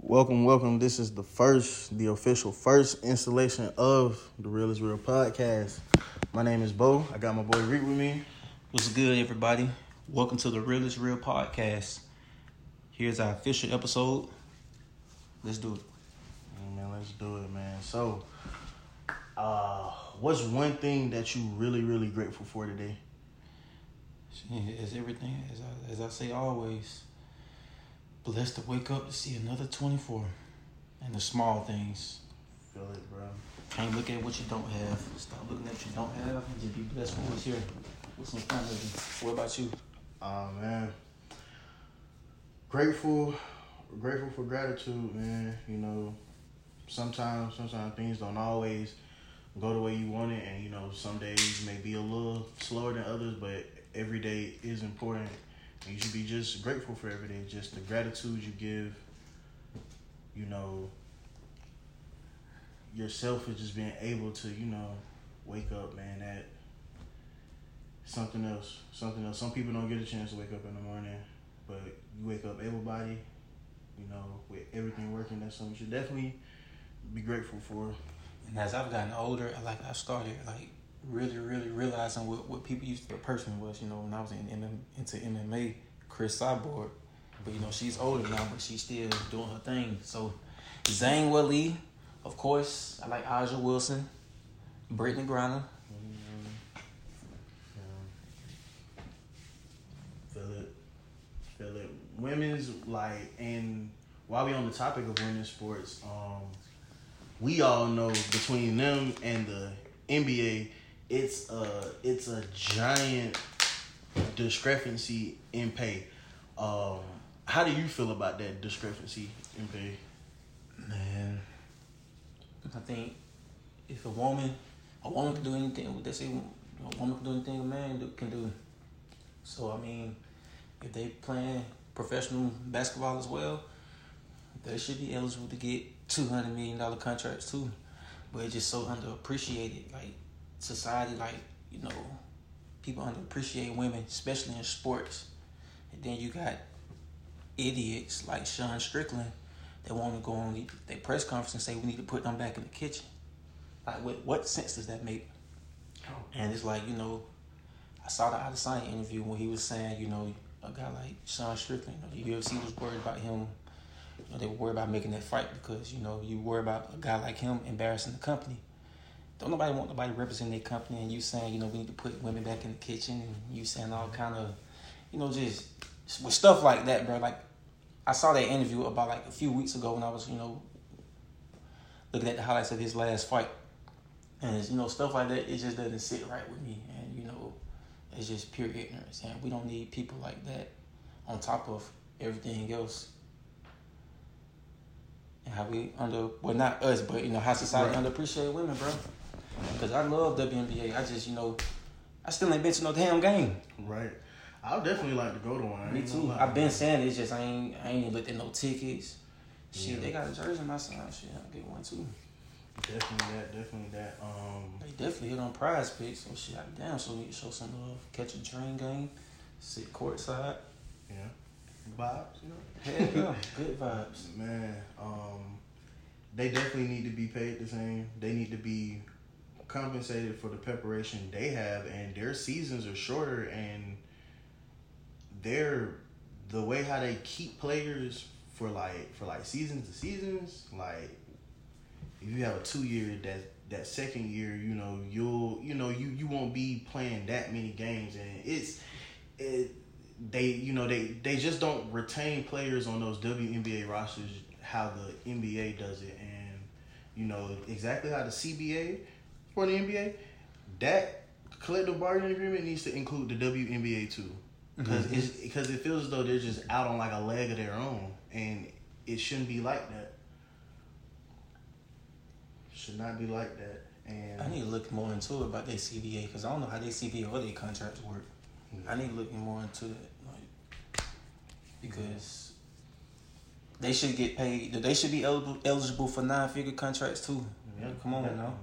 Welcome, welcome. This is the first, the official first installation of the Real is Real podcast. My name is Bo. I got my boy Reek with me. What's good, everybody? Welcome to the Real is Real podcast. Here's our official episode. Let's do it. Yeah, man, let's do it, man. So, uh, what's one thing that you really, really grateful for today? As everything, as I, as I say always, blessed to wake up to see another 24 and the small things. Feel it, bro. Can't look at what you don't have. Stop looking at what you don't have and just be blessed for what's here. What's in front of you? What about you? Oh man. Grateful grateful for gratitude, man. You know, sometimes sometimes things don't always go the way you want it and you know, some days may be a little slower than others, but every day is important. And you should be just grateful for everything, Just the gratitude you give, you know, yourself is just being able to, you know, wake up, man, that something else. Something else. Some people don't get a chance to wake up in the morning, but you wake up able body, you know, with everything working, that's something you should definitely be grateful for. And as I've gotten older, like I started like really, really realizing what, what people used to the person was. You know, when I was in into MMA, Cris Cyborg, but you know she's older now, but she's still doing her thing. So Zhang Weili, of course, I like A'ja Wilson, Brittney Griner. Feel it. Women's like and while we on the topic of women's sports, um, we all know between them and the NBA, it's a it's a giant discrepancy in pay. Um, how do you feel about that discrepancy in pay? Man, I think if a woman, a woman can do anything, they say a woman can do anything a man can do. So I mean, if they playing professional basketball as well, they should be eligible to get two hundred million dollar contracts too. But it's just so underappreciated. Like society, like you know, people underappreciate women, especially in sports. And then you got idiots like Sean Strickland that want to go on their press conference and say we need to put them back in the kitchen. Like, what, what sense does that make? Oh. And it's like, you know, I saw the Out of Sight interview when he was saying, you know, a guy like Sean Strickland, you know, the UFC was worried about him. You know, they were worried about making that fight because, you know, you worry about a guy like him embarrassing the company. Don't nobody want nobody representing their company and you saying, you know, we need to put women back in the kitchen and you saying all kind of, you know, just with stuff like that, bro. Like, I saw that interview about like a few weeks ago when I was, you know, looking at the highlights of his last fight. And it's, you know, stuff like that, it just doesn't sit right with me. And, you know, it's just pure ignorance. And we don't need people like that on top of everything else. And how we under, well, not us, but, you know, how society Right. underappreciate women, bro. Because I love WNBA. I just, you know, I still ain't been to no damn game. Right. I'll definitely like to go to one. Me too. I've been saying it, it's just I ain't I ain't looked at no tickets. Shit, Yeah. they got a jersey my son. Shit, I'll get one too. Definitely that. Definitely that. Um, They definitely hit on PrizePicks. So shit, I damn so need to show some love. Catch a train game, sit courtside. yeah. Vibes, you know. Hell yeah, good vibes. Man, um, they definitely need to be paid the same. They need to be compensated for the preparation they have, and their seasons are shorter, and they're the way how they keep players for like for like seasons to seasons. Like, if you have a two year, that that second year, you know, you'll you know you you won't be playing that many games, and it's it they you know they they just don't retain players on those WNBA rosters how the NBA does it and you know exactly how the CBA for the NBA that collective bargaining agreement needs to include the WNBA too because Mhm. it's because it feels as though they're just out on like a leg of their own and it shouldn't be like that should not be like that and I need to look more into it about their CBA because I don't know how their CBA or their contracts work. I need to look more into it, like because they should get paid. They should be eligible eligible for nine figure contracts too. Yeah, come on now.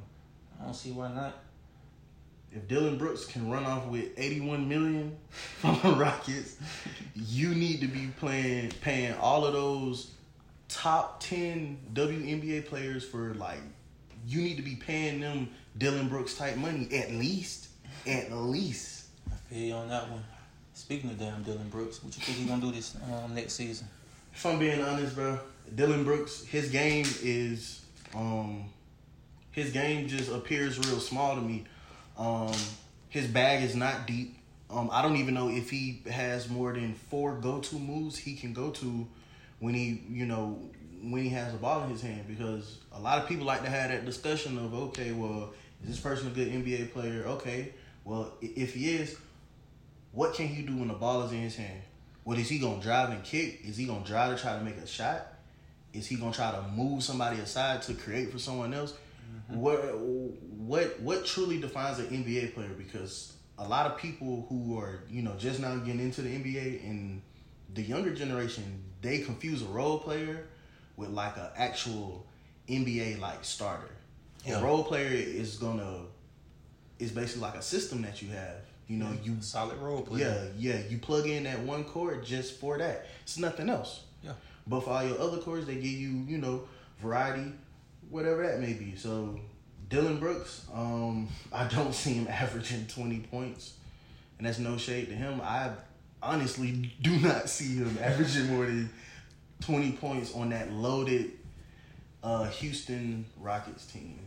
I don't see why not. if Dillon Brooks can run off with 81 million from the Rockets, you need to be playing paying all of those top ten WNBA players for like you need to be paying them Dillon Brooks type money at least, at least. I feel you on that one. Speaking of damn Dillon Brooks, what you think he gonna do this um, next season? If I'm being honest, bro, Dillon Brooks, his game is um his game just appears real small to me. Um his bag is not deep. Um I don't even know if he has more than four go to moves he can go to when he, you know, when he has a ball in his hand because a lot of people like to have that discussion of okay, well, is this person a good NBA player? Okay. Well, if he is, what can he do when the ball is in his hand? What is he gonna drive and kick? Is he gonna drive to try to make a shot? Is he gonna try to move somebody aside to create for someone else? Mm-hmm. What what what truly defines an NBA player? Because a lot of people who are you know just now getting into the NBA and the younger generation they confuse a role player with like an actual NBA like starter. Yeah. A role player is gonna is basically like a system that you have. You know, you solid role player. Yeah, yeah. You plug in that one chord just for that. It's nothing else. Yeah. But for all your other chords, they give you, you know, variety, whatever that may be. So Dillon Brooks, um, I don't see him averaging twenty points, and that's no shade to him. I honestly do not see him averaging more than twenty points on that loaded uh, Houston Rockets team.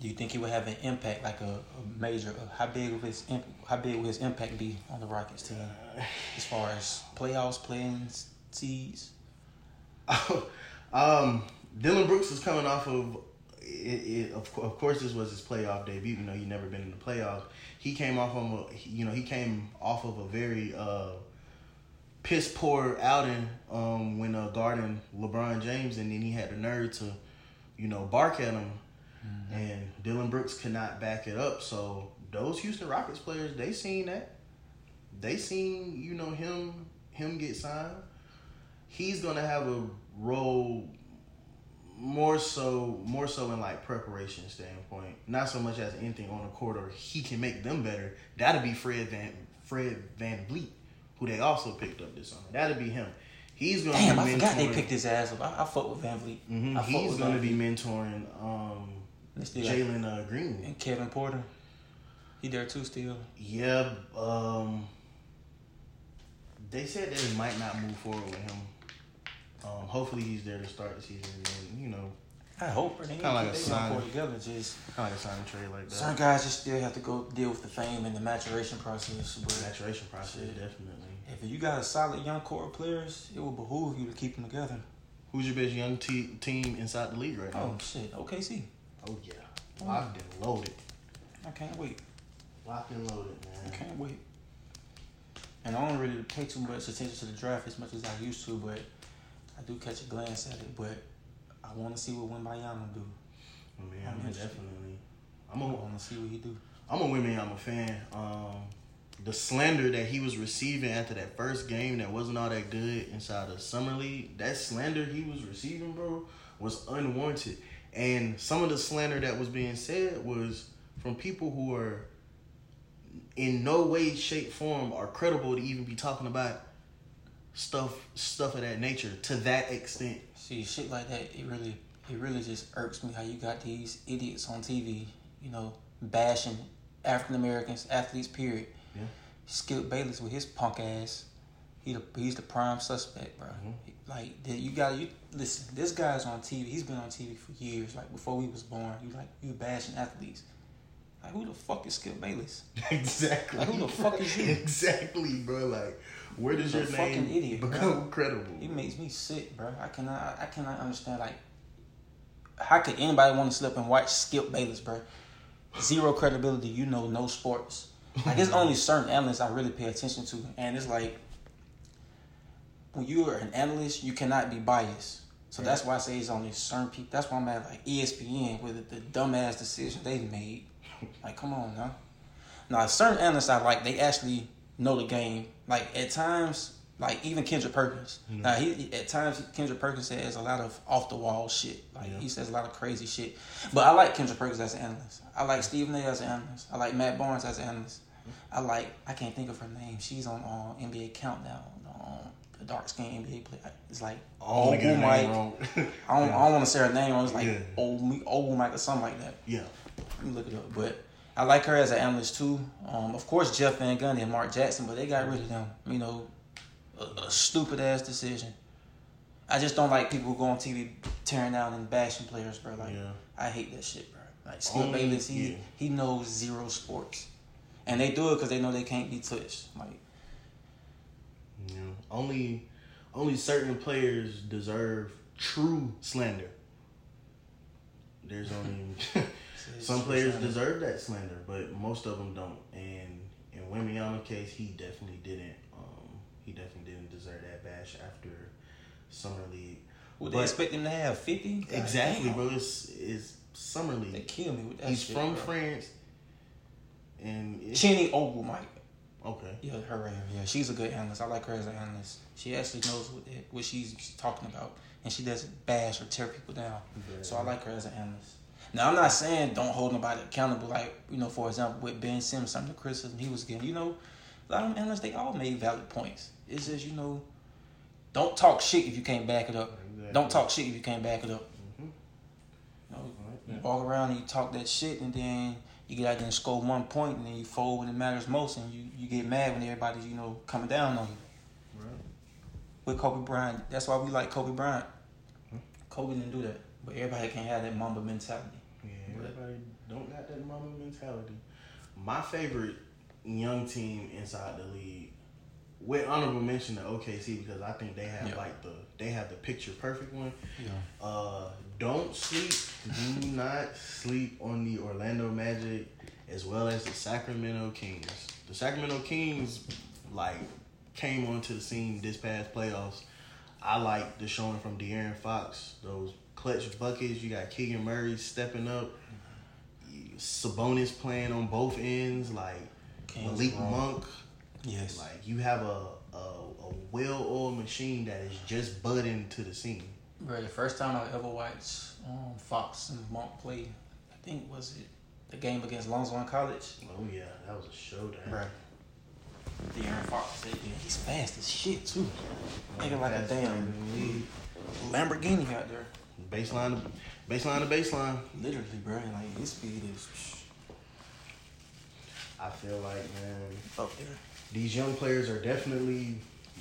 Do you think he would have an impact, like a, a major? Uh, how big would his how big would his impact be on the Rockets team, as far as playoffs, playing seeds? um, Dillon Brooks is coming off of it, it, of, of course this was his playoff debut. You know, he never been in the playoffs. He came off of a you know he came off of a very uh, piss poor outing um, when uh, guarding LeBron James, and then he had the nerve to you know bark at him Mm-hmm. And Dillon Brooks cannot back it up. So those Houston Rockets players, they seen that. They seen, you know, him him get signed. He's gonna have a role more so more so in like preparation standpoint. Not so much as anything on the court or he can make them better. That'll be Fred Van Fred VanVleet, who they also picked up this summer. That'll be him. He's gonna Damn, I forgot they picked his ass up. I, I fuck with VanVleet. Mm-hmm. He's gonna be mentoring um Jalen uh, Green and Kevin Porter. He there too still. Yeah. Um, they said they might not move forward with him. Um, hopefully he's there to start the season. And, you know, I hope. Kind of like a sign. together, just kind of like a sign trade like that. Some guys just still have to go deal with the fame and the maturation process. But maturation process, shit. definitely. If you got a solid young core of players, it will behoove you to keep them together. Who's your best young te- team inside the league right now? Oh shit, OKC. Oh yeah. Locked and loaded. I can't wait. Locked and loaded, man. I can't wait. And I don't really pay too much attention to the draft as much as I used to, but I do catch a glance at it. But I want to see what Wembanyama do. I mean, I'm definitely. I'm a, I want to see what he do. I'm a Wembanyama fan. Um, the slander that he was receiving after that first game that wasn't all that good inside the summer league, that slander he was receiving, bro, was unwarranted. And some of the slander that was being said was from people who are in no way, shape, form are credible to even be talking about stuff stuff of that nature to that extent. See, shit like that, it really it really just irks me how you got these idiots on TV, you know, bashing African Americans, athletes, period. Yeah. Skip Bayless with his punk ass. He the, he's the prime suspect, bro. Mm-hmm. Like you got you listen. This guy's on TV. He's been on TV for years. Like before we was born, you like you bashing athletes. Like who the fuck is Skip Bayless? Exactly. Like who the fuck is you? exactly, bro. Like where does your name idiot, become bro. credible? It makes me sick, bro. I cannot. I cannot understand. Like how could anybody want to slip and watch Skip Bayless, bro? Zero credibility. You know, no sports. Like it's only certain analysts I really pay attention to, and it's like when you are an analyst, you cannot be biased. So that's why I say it's only certain people. That's why I'm at like ESPN with the, the dumbass decision they made. Like, come on now. Now, certain analysts I like, they actually know the game. Like at times, like even Kendrick Perkins. Mm-hmm. Now he at times Kendrick Perkins says a lot of off the wall shit. Like yeah. he says a lot of crazy shit. But I like Kendrick Perkins as an analyst. I like Stephen A. as an analyst. I like Matt Barnes as an analyst. I like I can't think of her name. She's on uh, NBA Countdown The dark skinned NBA player. It's like I don't wanna get her Old Mike. I don't, I don't want to say her name. I was like Yeah. old old Mike or something like that. yeah. Let me look it up. But I like her as an analyst too. Um, of course Jeff Van Gundy and Mark Jackson, but they got rid of them. You know, a, a stupid ass decision. I just don't like people who go on TV tearing down and bashing players, bro. Like Yeah. I hate that shit, bro. Like Skip Only- Bayless, he yeah. he knows zero sports, and they do it because they know they can't be touched. Like You know, only only certain players deserve true slander. There's only some players deserve that slander, but most of them don't. And in Wembanyama's case, he definitely didn't. Um, he definitely didn't deserve that bash after summer league. Would they expect him to have fifty? Exactly, bro. It's it's summer They league. kill me with that He's shit, from bro. France, and it's, Chiney Ogwumike. okay. Yeah, her right here. Yeah, she's a good analyst. I like her as an analyst. She actually knows what it, what she's talking about, and she doesn't bash or tear people down. So I like her as an analyst. Now I'm not saying don't hold nobody accountable. Like you know, for example, with Ben Simmons, some of the criticism he was getting. You know, a lot of them analysts they all made valid points. It's just you know, don't talk shit if you can't back it up. Exactly. Don't talk shit if you can't back it up. Mhm. You know, Right, you walk around and you talk that shit, and then you get out there and score one point, and then you fold when it matters most, and you, you get mad when everybody's you know coming down on you. Right. With Kobe Bryant, that's why we like Kobe Bryant. Hmm. Kobe didn't do that, but everybody can't have that Mamba mentality. Everybody don't got that Mamba mentality. My favorite young team inside the league, with honorable mention to OKC because I think they have Yeah. like the they have the picture perfect one. Yeah. Uh, don't sleep, do not sleep on the Orlando Magic as well as the Sacramento Kings. The Sacramento Kings like came onto the scene this past playoffs. I like the showing from De'Aaron Fox, those clutch buckets. You got Keegan Murray stepping up. Sabonis playing on both ends, like Kings Malik wrong. Monk. Yes. Like you have a a, a well-oiled machine that is just budding to the scene. Bro, the first time I ever watched um, Fox and Monk play, I think was it the game against Lonzo in college. Oh yeah, that was a showdown. Bro. De'Aaron Fox, yeah, he's fast as shit too. Nigga like a damn in the league. Lamborghini out there. Baseline, to, baseline to baseline. Literally, bro. Like his speed is I feel like man, up there. these young players are definitely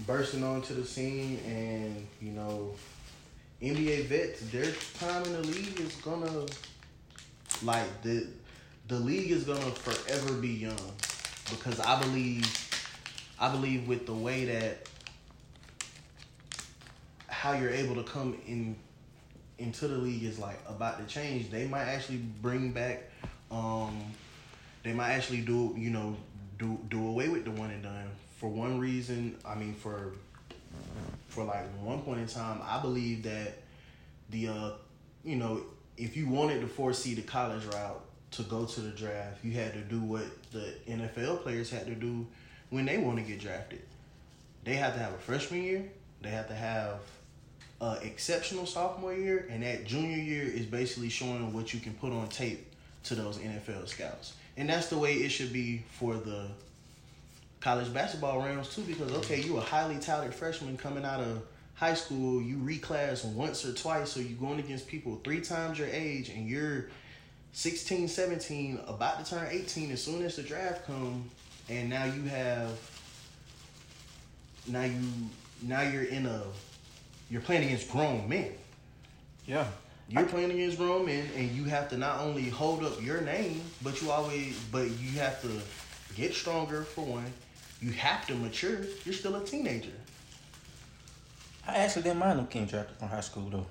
bursting onto the scene, and you know, NBA vets, their time in the league is gonna like the the league is gonna forever be young because I believe I believe with the way that how you're able to come in into the league is like about to change. They might actually bring back um they might actually do you know do do away with the one and done for one reason. I mean for for like one point in time, I believe that the uh you know if you wanted to foresee the college route to go to the draft, you had to do what the NFL players had to do when they want to get drafted. They have to have a freshman year. They have to have a exceptional sophomore year, and that junior year is basically showing what you can put on tape to those NFL scouts. And that's the way it should be for the college basketball rounds too, because okay, you a highly touted freshman coming out of high school, you reclass once or twice, so you're going against people three times your age, and you're 16, 17, about to turn 18 as soon as the draft come, and now you have now you now you're in a you're playing against grown men. Yeah. You're playing against grown men, and you have to not only hold up your name, but you always, but you have to get stronger for one. You have to mature. You're still a teenager. I actually didn't mind them King drafted from high school though.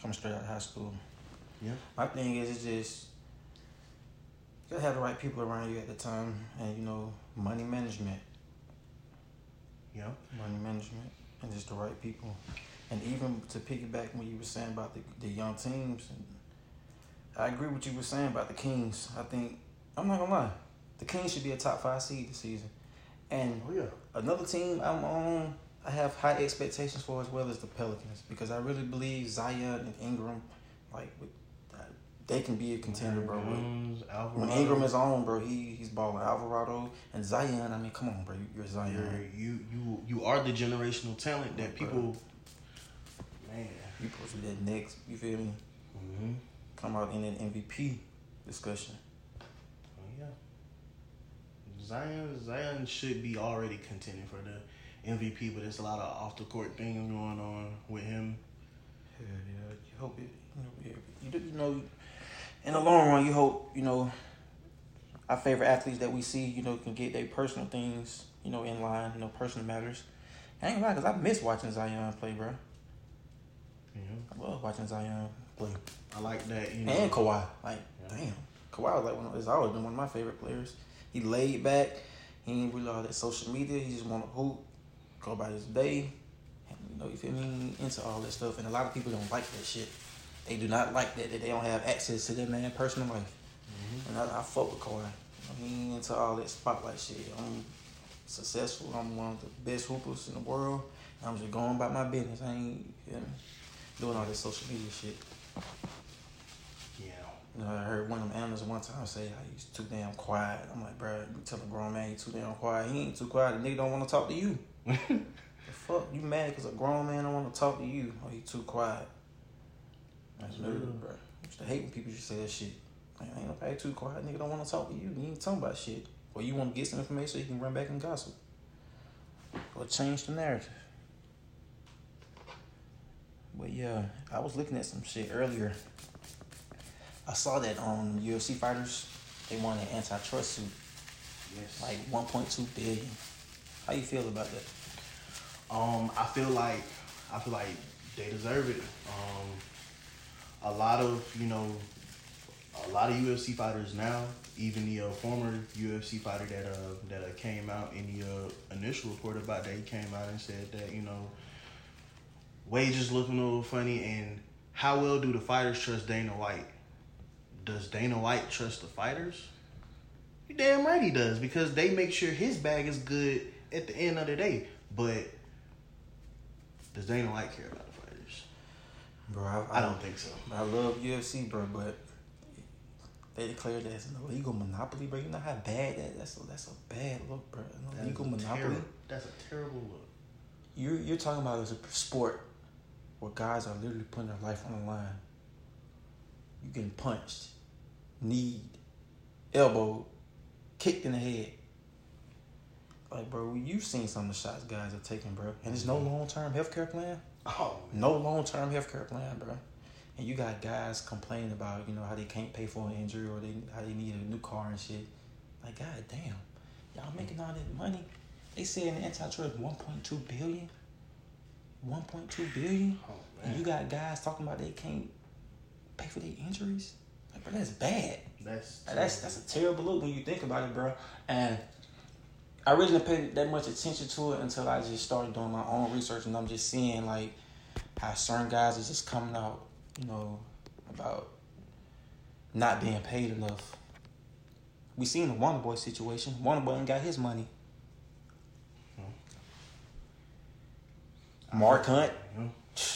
Coming straight out of high school. Yeah. My thing is it's just you gotta have the right people around you at the time and you know, money management. Yeah. Money management and just the right people. And even to piggyback what you were saying about the, the young teams and I agree with you were saying about the Kings. I think I'm not gonna lie. The Kings should be a top five seed this season. And Oh yeah. Another team I'm on, I have high expectations for as well as the Pelicans because I really believe Zion and Ingram, like with uh, they can be a contender, bro. Jones, When Ingram is on, bro, he he's balling. Alvarado and Zion. I mean, come on, bro, you- you're You're, Zion. you you you are the generational talent that people. Man. You supposed to be that next. You feel me? Mm-hmm. Come out in an MVP discussion. Oh, yeah. Zion Zion should be already contending for the MVP, but there's a lot of off the court things going on with him. Yeah, yeah. You hope it. You know, yeah, you, you know, in the long run, you hope you know our favorite athletes that we see, you know, can get their personal things, you know, in line. You know, personal matters. I ain't gonna lie, cause I miss watching Zion play, bro. Know, I love watching Zion play. I like that. You know, And Kawhi, like, Yeah. damn, Kawhi was like one of, has always been one of my favorite players. He laid back. He ain't really all that social media. He just want to hoop, go about his day. And, you know, you feel me? Into all that stuff, and a lot of people don't like that shit. They do not like that. That they don't have access to that man personal life. Mhm. And I, I fuck with Kawhi. He ain't into all that spotlight shit. I'm successful. I'm one of the best hoopers in the world. I'm just going about my business. I ain't you feel me? Doing all this social media shit. Yeah. You know, I heard one of them analysts one time say how he's too damn quiet. I'm like, bro, you tell a grown man he's too damn quiet. He ain't too quiet. The nigga don't want to talk to you. the fuck? You mad because a grown man don't want to talk to you or he too quiet? That's real, bro. I used to hate when people just say that shit. Like, ain't nobody too quiet. Nigga don't want to talk to you. You ain't talking about shit. Or you want to get some information so you can run back and gossip. Or change the narrative. But yeah, I was looking at some shit earlier. I saw that on UFC fighters, they won an antitrust suit, Yes. like 1.2 billion. How you feel about that? Um, I feel like I feel like they deserve it. Um, a lot of you know, a lot of UFC fighters now, even the uh, former UFC fighter that uh that uh, came out in the uh, initial report about that, he came out and said that you know, wages looking a little funny, and how well do the fighters trust Dana White? Does Dana White trust the fighters? You damn right he does because they make sure his bag is good at the end of the day. But does Dana White care about the fighters? Bro, I, I don't think so. I love UFC, bro, but they declared that it's an illegal monopoly, bro. You know how bad that that's a, that's a bad look, bro. An illegal is monopoly. terri- that's a terrible look. You're you're talking about as a sport where guys are literally putting their life on the line. You getting punched, kneed, elbowed, kicked in the head. Like, bro, you've seen some of the shots guys are taking, bro. And there's no mm-hmm. long term healthcare plan. Oh, No long term healthcare plan, bro. And you got guys complaining about, you know, how they can't pay for an mm-hmm. injury or they how they need a new car and shit. Like, god damn. Y'all making all that money. They said in the antitrust one point two billion. One point two billion. oh And you got guys talking about they can't pay for their injuries. Like, bro, that's bad. that's That's that's a terrible look when you think about it, bro. And I really didn't pay that much attention to it until I just started doing my own research, and I'm just seeing like how certain guys is just coming out, you know, about not being paid enough. We seen the Wonder Boy situation. Wonder Boy ain't got his money. Mark uh-huh. Hunt, mm-hmm. You know?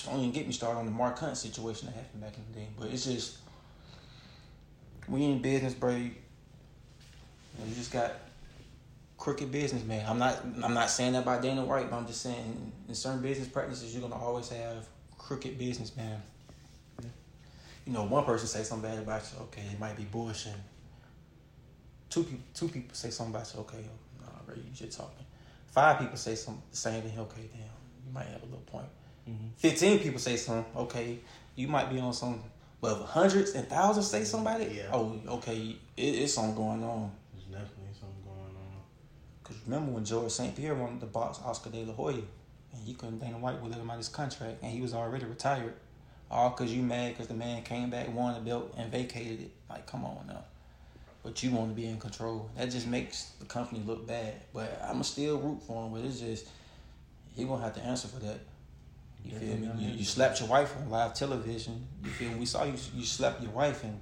don't even get me started on the Mark Hunt situation that happened back in the day. But it's just we in business, bro. You, you just got crooked business, man. I'm not I'm not saying that about Dana White, but I'm just saying in certain business practices you're gonna always have crooked business, man. Mm-hmm. You know, one person say something bad about you, okay, it might be bullshit. Two people two people say something about you, okay, oh, nah, bro, you just talking. Five people say the same thing, okay, damn, you might have a little point. Mhm. 15 people say something, okay, you might be on something. but if hundreds and thousands say somebody, Yeah. oh, okay, it, it's something going on. There's definitely something going on. Because remember when George St. Pierre wanted to box Oscar De La Hoya, and he couldn't Dana White with him out his contract, and he was already retired. All because you mad because the man came back, won the belt, and vacated it. Like, come on now. But you want to be in control. That just makes the company look bad. But I'ma still root for him. But it's just he gonna have to answer for that. You feel me? You, you slapped your wife on live television. You feel me? We saw you. You slapped your wife, and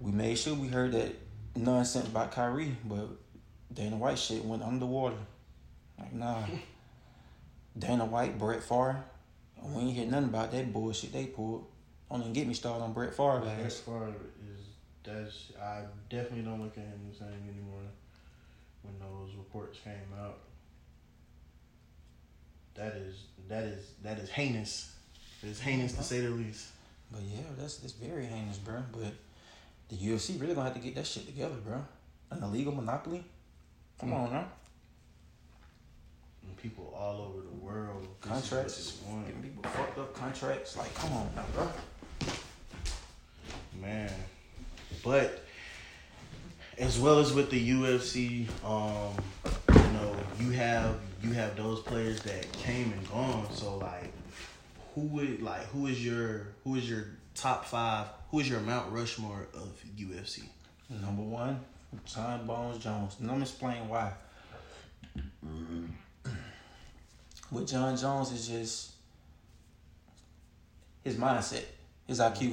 we made sure we heard that nonsense about Kyrie. But Dana White shit went underwater. Like nah. Dana White, Brett Favre, we ain't hear nothing about that bullshit they pulled. Don't even get me started on Brett Favre. Brett. Favre is that's I definitely don't look at him the same anymore. When those reports came out, that is that is that is heinous. It's heinous to say the least. But yeah, that's that's very heinous, bro. But the UFC really gonna have to get that shit together, bro. An illegal monopoly. Come Mm. on now. And people all over the world this is what Contracts. Giving people fucked up contracts. Like, come on now, bro. man. But as well as with the UFC, um, you have you have those players that came and gone. So like, who would like who is your who is your top five? Who is your Mount Rushmore of UFC? Number one, Jon Bones Jones. And I'm explain why. With Jon Jones is just his mindset, his IQ. Mm-hmm.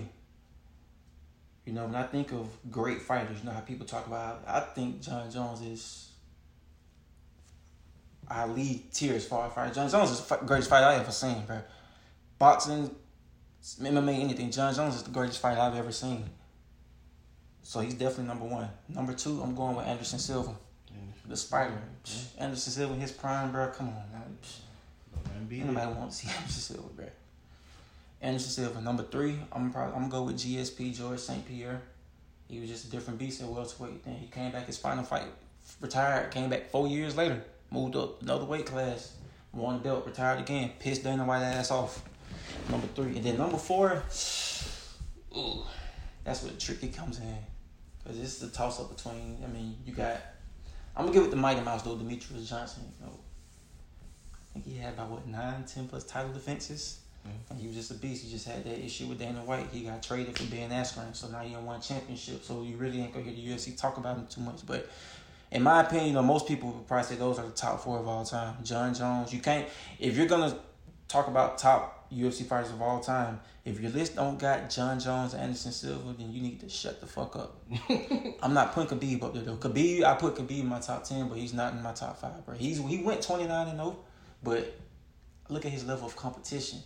You know, when I think of great fighters, you know how people talk about. I think Jon Jones is. I lead tier as far as fighter. Jon Jones is the greatest fighter I ever seen, bro. Boxing, MMA, anything. Jon Jones is the greatest fighter I've ever seen. So he's definitely number one. Number two, I'm going with Anderson Silva, the Spider. Psh, Anderson Silva, his prime, bro. Come on, man. Psh, Man, beat Ain't it. nobody want to see Anderson Silva, bro. Anderson Silva, number three. I'm probably I'm gonna go with GSP George St. Pierre. He was just a different beast at welterweight. Then he came back his final fight, retired. Came back four years later, moved up another weight class, won the belt, retired again, pissed Dana White ass off. Number three, and then number four. Ooh, that's where the tricky comes in, cause this is a toss up between. I mean, you got. I'm gonna give it the Mighty Mouse though, Demetrious Johnson. You know, I think he had about what nine, ten plus title defenses. Mhm. And he was just a beast. He just had that issue with Dana White. He got traded for Ben Askren, so now he done won championship. So you really ain't gonna hear the UFC talk about him too much. But in my opinion, you know, most people would probably say those are the top four of all time. Jon Jones. You can't if you're gonna talk about top UFC fighters of all time. If your list don't got Jon Jones Anderson Silva, then you need to shut the fuck up. I'm not putting Khabib up there though. Khabib, I put Khabib in my top ten, but he's not in my top five, bro. He's he went 29 and 0, but look at his level of competition.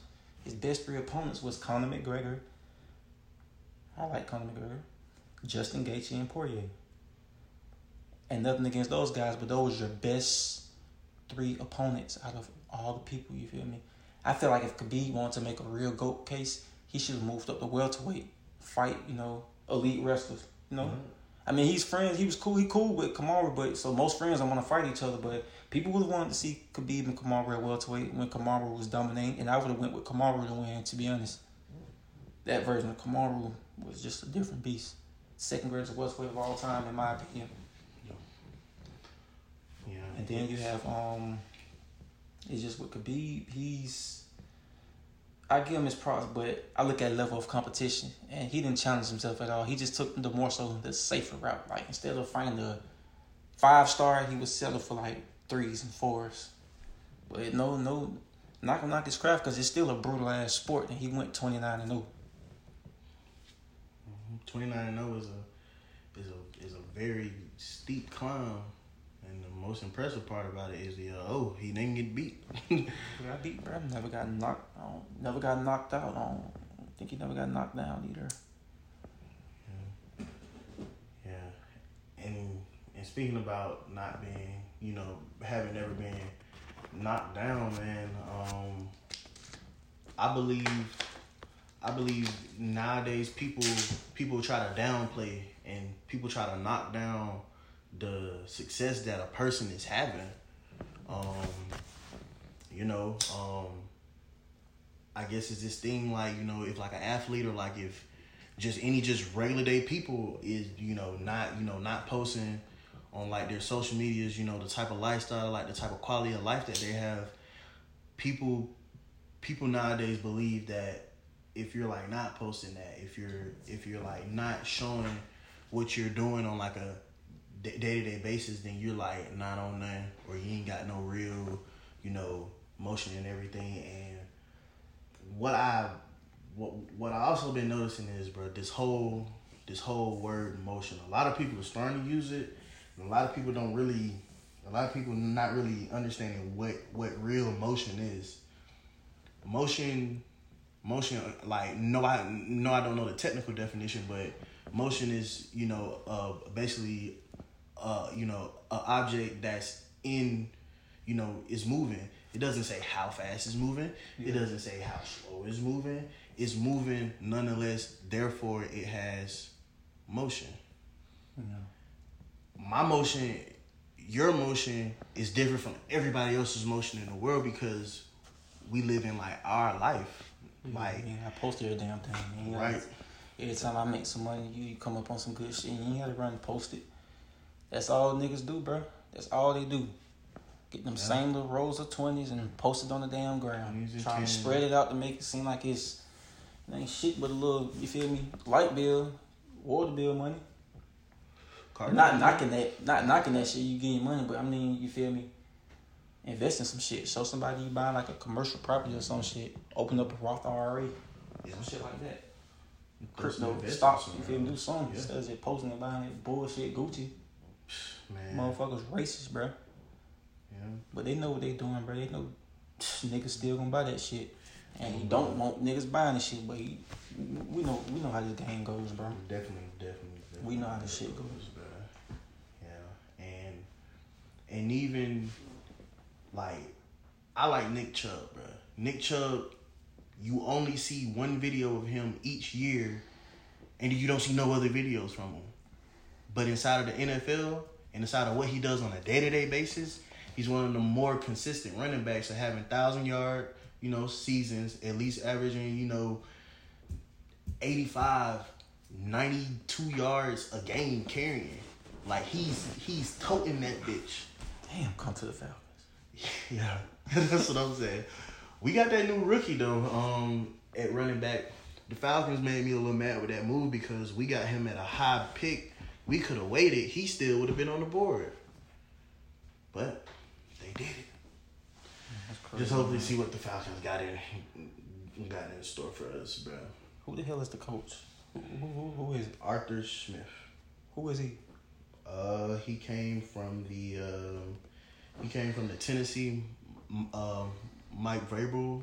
His best three opponents was Conor McGregor. I like Conor McGregor, Justin Gaethje, and Poirier. And nothing against those guys, but those are your best three opponents out of all the people. You feel me? I feel like if Khabib wanted to make a real goat case, he should have moved up to welterweight, fight you know elite wrestlers. You know, mm-hmm. I mean he's friends. He was cool. He cool with Kamaru, but so most friends don't want to fight each other. But people would have wanted to see Khabib and Kamaru at welterweight when Kamaru was dominating, and I would have went with Kamaru to win. To be honest, that version of Kamaru was just a different beast. Second greatest welterweight of all time, in my opinion. And then you have um, it's just with Khabib, he's. I give him his props, but I look at level of competition, and he didn't challenge himself at all. He just took the more so the safer route. Like instead of finding the five star, he was settle for like threes and fours. But no, no, knock gonna knock his craft because it's still a brutal ass sport, and he went twenty nine and oh. 29 and 0 is a is a is a very steep climb, most impressive part about it is the uh, oh he didn't get beat. Got beat, bro. Never got knocked. Don't, never got knocked out. I don't think he never got knocked down either. Yeah, and and speaking about not being, you know, having never been knocked down, man. Um, I believe, I believe nowadays people people try to downplay and people try to knock down the success that a person is having. Um, you know, um, I guess it's this thing like you know if like an athlete or like if just any just regular day people is you know not you know not posting on like their social medias you know the type of lifestyle like the type of quality of life that they have people people nowadays believe that if you're like not posting that if you're if you're like not showing what you're doing on like a day to day basis then you're like not on nothing or you ain't got no real you know motion and everything and what I what what I also been noticing is, bro, this whole this whole word motion. A lot of people are starting to use it, and a lot of people don't really. A lot of people not really understanding what what real motion is. Motion, motion like no I no I don't know the technical definition, but motion is you know uh basically uh you know an object that's in you know is moving. It doesn't say how fast it's moving. It doesn't say how slow it's moving. It's moving nonetheless. Therefore, it has motion. My motion, your motion is different from everybody else's motion in the world because we live in like our life. Like yeah, I posted a damn thing. You Right. Every time I make some money, you, come up on some good shit. and You ain't gotta run and post it. That's all niggas do, bro. That's all they do. Get them same little rolls of twenties and post it on the damn ground. Trying to to- spread it out to make it seem like it's it ain't shit but a little. You feel me? Light bill, water bill money. Cardi Not knocking that, not knocking that shit. You getting money, but I mean, you feel me? Invest in some shit. Show somebody you buying like a commercial property or some shit. Open up a Roth IRA, Yeah. some shit like that. Crypto stocks. You feel me? Do something Yeah. instead of just posting and buying that bullshit Gucci. Man. Motherfuckers racist, bro. Yeah. But they know what they doing, bro. They know niggas still gonna buy that shit. And he don't mm-hmm. want niggas buying the shit, but he, we know we know how this game goes, bro. Definitely, definitely, definitely. We know how this shit goes. bro. Yeah, and and even like I like Nick Chubb, bro. Nick Chubb, you only see one video of him each year, and you don't see no other videos from him. But inside of the NFL and inside of what he does on a day to day basis, he's one of the more consistent running backs of having thousand yard, you know, seasons, at least averaging, you know, 85, 92 yards a game carrying. Like he's he's toting that bitch. Damn, come to the Falcons. Yeah, that's what I'm saying. We got that new rookie though. Um, at running back, the Falcons made me a little mad with that move because we got him at a high pick. We could have waited. He still would have been on the board. But they did it. Just hopefully see what the Falcons got in got in store for us, bro. Who the hell is the coach? Who, who, who, is? Arthur Smith. Who is he? Uh, he came from the um, he came from the Tennessee um, Mike Vrabel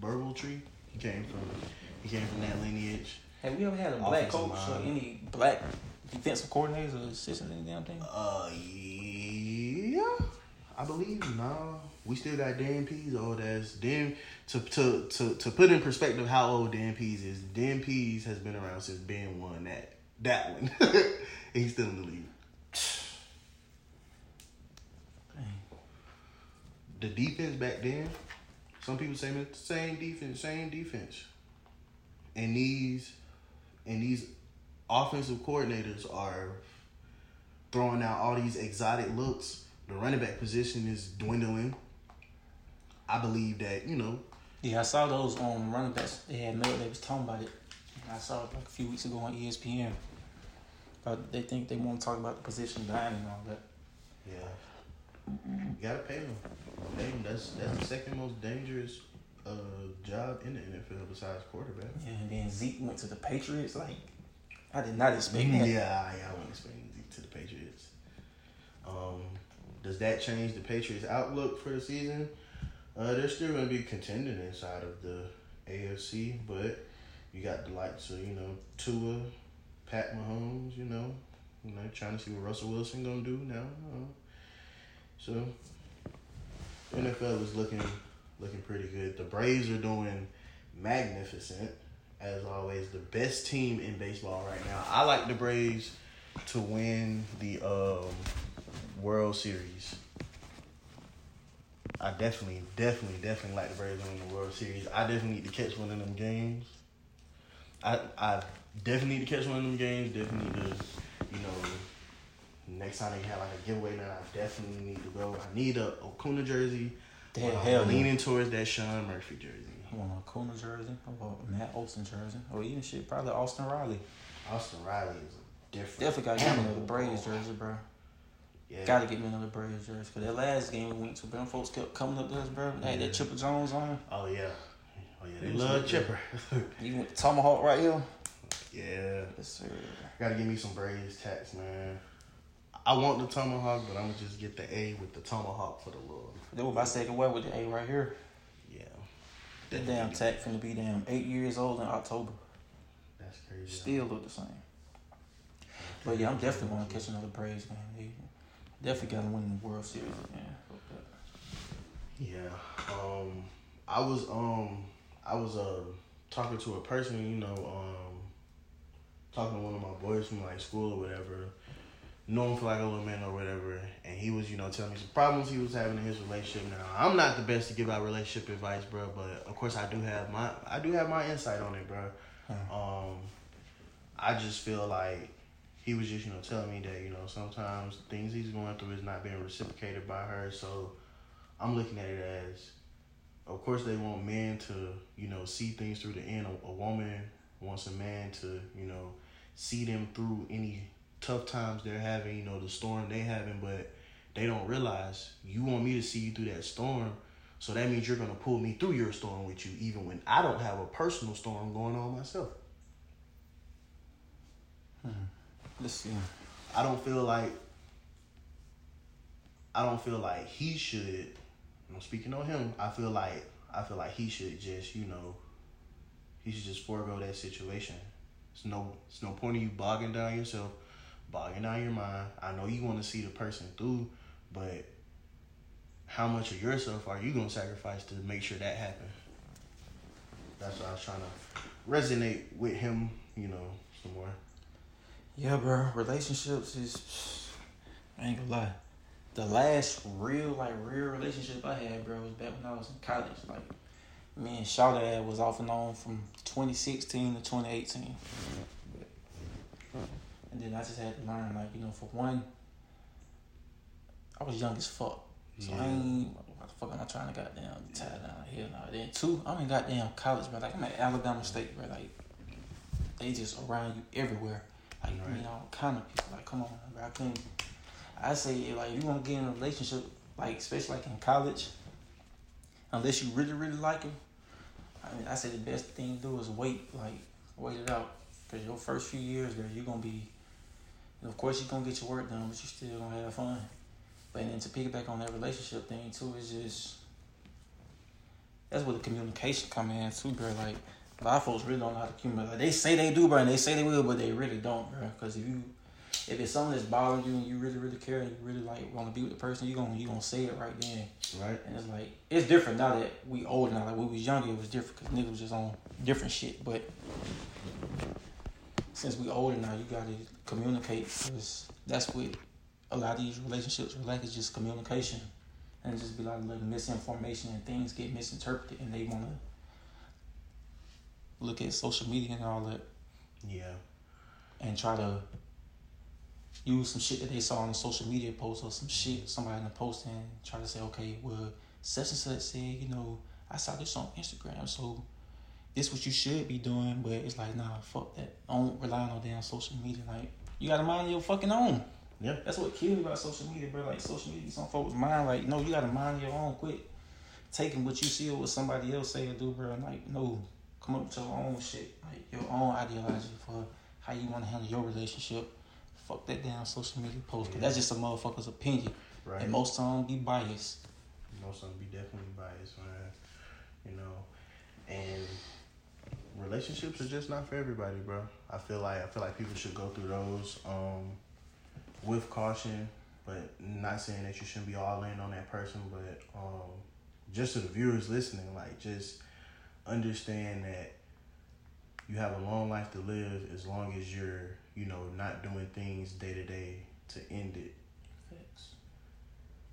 Verbal tree. He came from he came from that lineage. Have we ever had a black Offensive coach or any black defensive coordinators or assistants, any damn thing? Uh, yeah, I believe. No, we still got Dan Pees old as Dan. To to to to put in perspective how old Dan Pees is. Dan Pees has been around since Ben won that that one. he's still in the league. The defense back then, some people say the same defense, same defense. And these and these offensive coordinators are throwing out all these exotic looks. The running back position is dwindling. I believe that, you know, Yeah, I saw those on running backs. They had Mel. They was talking about it. I saw it like a few weeks ago on ESPN. But they think they want to talk about the position dying and all that. yeah. You gotta pay them. Pay them. That's that's the second most dangerous uh, job in the NFL besides quarterback. Yeah, and then Zeke went to the Patriots. Like, I did not expect that. yeah, I wouldn't expect Zeke to the Patriots. Um, does that change the Patriots' outlook for the season? Uh, they're still going to be contending inside of the AFC, but you got the likes of you know Tua, Pat Mahomes. You know, you know, trying to see what Russell Wilson gonna do now. So NFL is looking looking pretty good. The Braves are doing magnificent as always. The best team in baseball right now. I like the Braves to win the um, World Series. I definitely, definitely, definitely like the Braves to win the World Series. I definitely need to catch one of them games. I I definitely need to catch one of them games. Definitely need to, you know, next time they have like a giveaway night, I definitely need to go. I need a Acuña jersey. Damn, hell leaning towards that Sean Murphy jersey. I want a Kuna jersey, or a Matt Olson jersey, or even shit, probably Austin Riley. Austin Riley is a different. Definitely got to get me another Braves jersey, bro. Yeah. Got to get me another Braves jersey. Cause that last game we went to, them folks kept coming up to us, bro. They had Yeah. that Chipper Jones on. Oh yeah. Oh yeah. They love. Chipper. You went to Tomahawk right here. yeah. Yes, sir. Gotta give me some Braves tats, man. I want the tomahawk, but I'm gonna just get the A with the tomahawk for the love. That was my second one with the A right here. That damn tack finna be damn eight years old in October. That's crazy. Still look the same. But yeah, I'm definitely gonna catch another Braves game. They definitely gotta win the World Series, man. Yeah. Um, I was um, I was uh talking to a person, you know, um, talking to one of my boys from like school or whatever, known for like a little man or whatever, and he was, you know, telling me some problems he was having in his relationship. Now, I'm not the best to give out relationship advice, bro, but of course I do have my I do have my insight on it, bro. Um, I just feel like he was just, you know, telling me that, you know, sometimes things he's going through is not being reciprocated by her, so I'm looking at it as of course they want men to, you know, see things through the end. A, a woman wants a man to, you know, see them through any tough times they're having, you know, the storm they having, but they don't realize you want me to see you through that storm. So that means you're gonna pull me through your storm with you, even when I don't have a personal storm going on myself. Hmm. Let's see. I don't feel like I don't feel like he should. I'm speaking on him. I feel like I feel like he should just you know he should just forego that situation. It's no it's no point in you bogging down yourself, bogging down your mind. I know you want to see the person through, but how much of yourself are you gonna sacrifice to make sure that happens? That's what I was trying to resonate with him, you know, some more. Yeah, bro. Relationships is I ain't gonna lie. The last real, like real relationship I had, bro, was back when I was in college. Like me and Shawty was off and on from 2016 to 2018. And then I just had to learn, like, you know, for one, I was young as fuck. So I ain't, what the fuck am I trying to goddamn tie down here now? Then two, I'm in goddamn college, bro. Like, I'm at Alabama State, bro. Like, they just around you everywhere. Like, Right. you know, kind of people. Like, come on, bro. I couldn't. I say, like, if you want to get in a relationship, like, especially like in college, unless you really, really like him. I mean, I say the best thing to do is wait, like, wait it out. Because your first few years, girl, you're going to be, of course, you're to get your work done, but you still going to have fun. But then to piggyback on that relationship thing, too, is just, that's where the communication come in, too, bro. Like, a lot of folks really don't know how to communicate. Like, they say they do, bro, and they say they will, but they really don't, bro. Because if you, if it's something that's bothering you and you really, really care and you really, like, want to be with the person, you're going to you gonna say it right then. Right? And it's like it's different now that we older now. Like when we was younger, it was different because niggas was just on different shit. But since we older now, you gotta communicate because that's what a lot of these relationships are like. It's just communication, and just be like little misinformation and things get misinterpreted, and they wanna look at social media and all that Yeah. and try to use some shit that they saw on a social media post or some shit somebody in the post and try to say, okay, well, such and such said, you know, I saw this on Instagram, so this what you should be doing, but it's like, nah, fuck that. Don't rely on no damn social media. Like, you gotta mind your fucking own. Yeah. That's what killed me about social media, bro. Like, social media, some folks mind, like, no, you gotta mind your own. Quit taking what you see or what somebody else say or do, bro. And like, no, come up with your own shit, like your own ideology for how you want to handle your relationship. Fuck that damn social media post, cause that's just a motherfucker's opinion, Right. and most of them be biased. most of them be definitely biased, man. You know, and relationships are just not for everybody, bro. I feel like I feel like people should go through those um, with caution, but not saying that you shouldn't be all in on that person, but um, just to the viewers listening, like just understand that you have a long life to live as long as you're, you know, not doing things day to day to end it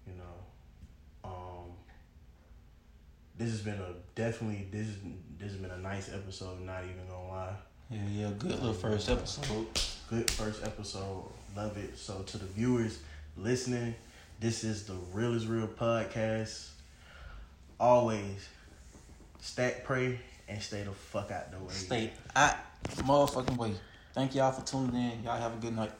you know. Um, this has been a definitely this is this has been a nice episode. Not even gonna lie, Yeah, yeah, good little first episode. good first episode. Love it. So to the viewers listening, this is the Real is Real podcast. Always stack, pray, and stay the fuck out the way. Stay out motherfucking way. Thank y'all for tuning in. Y'all have a good night.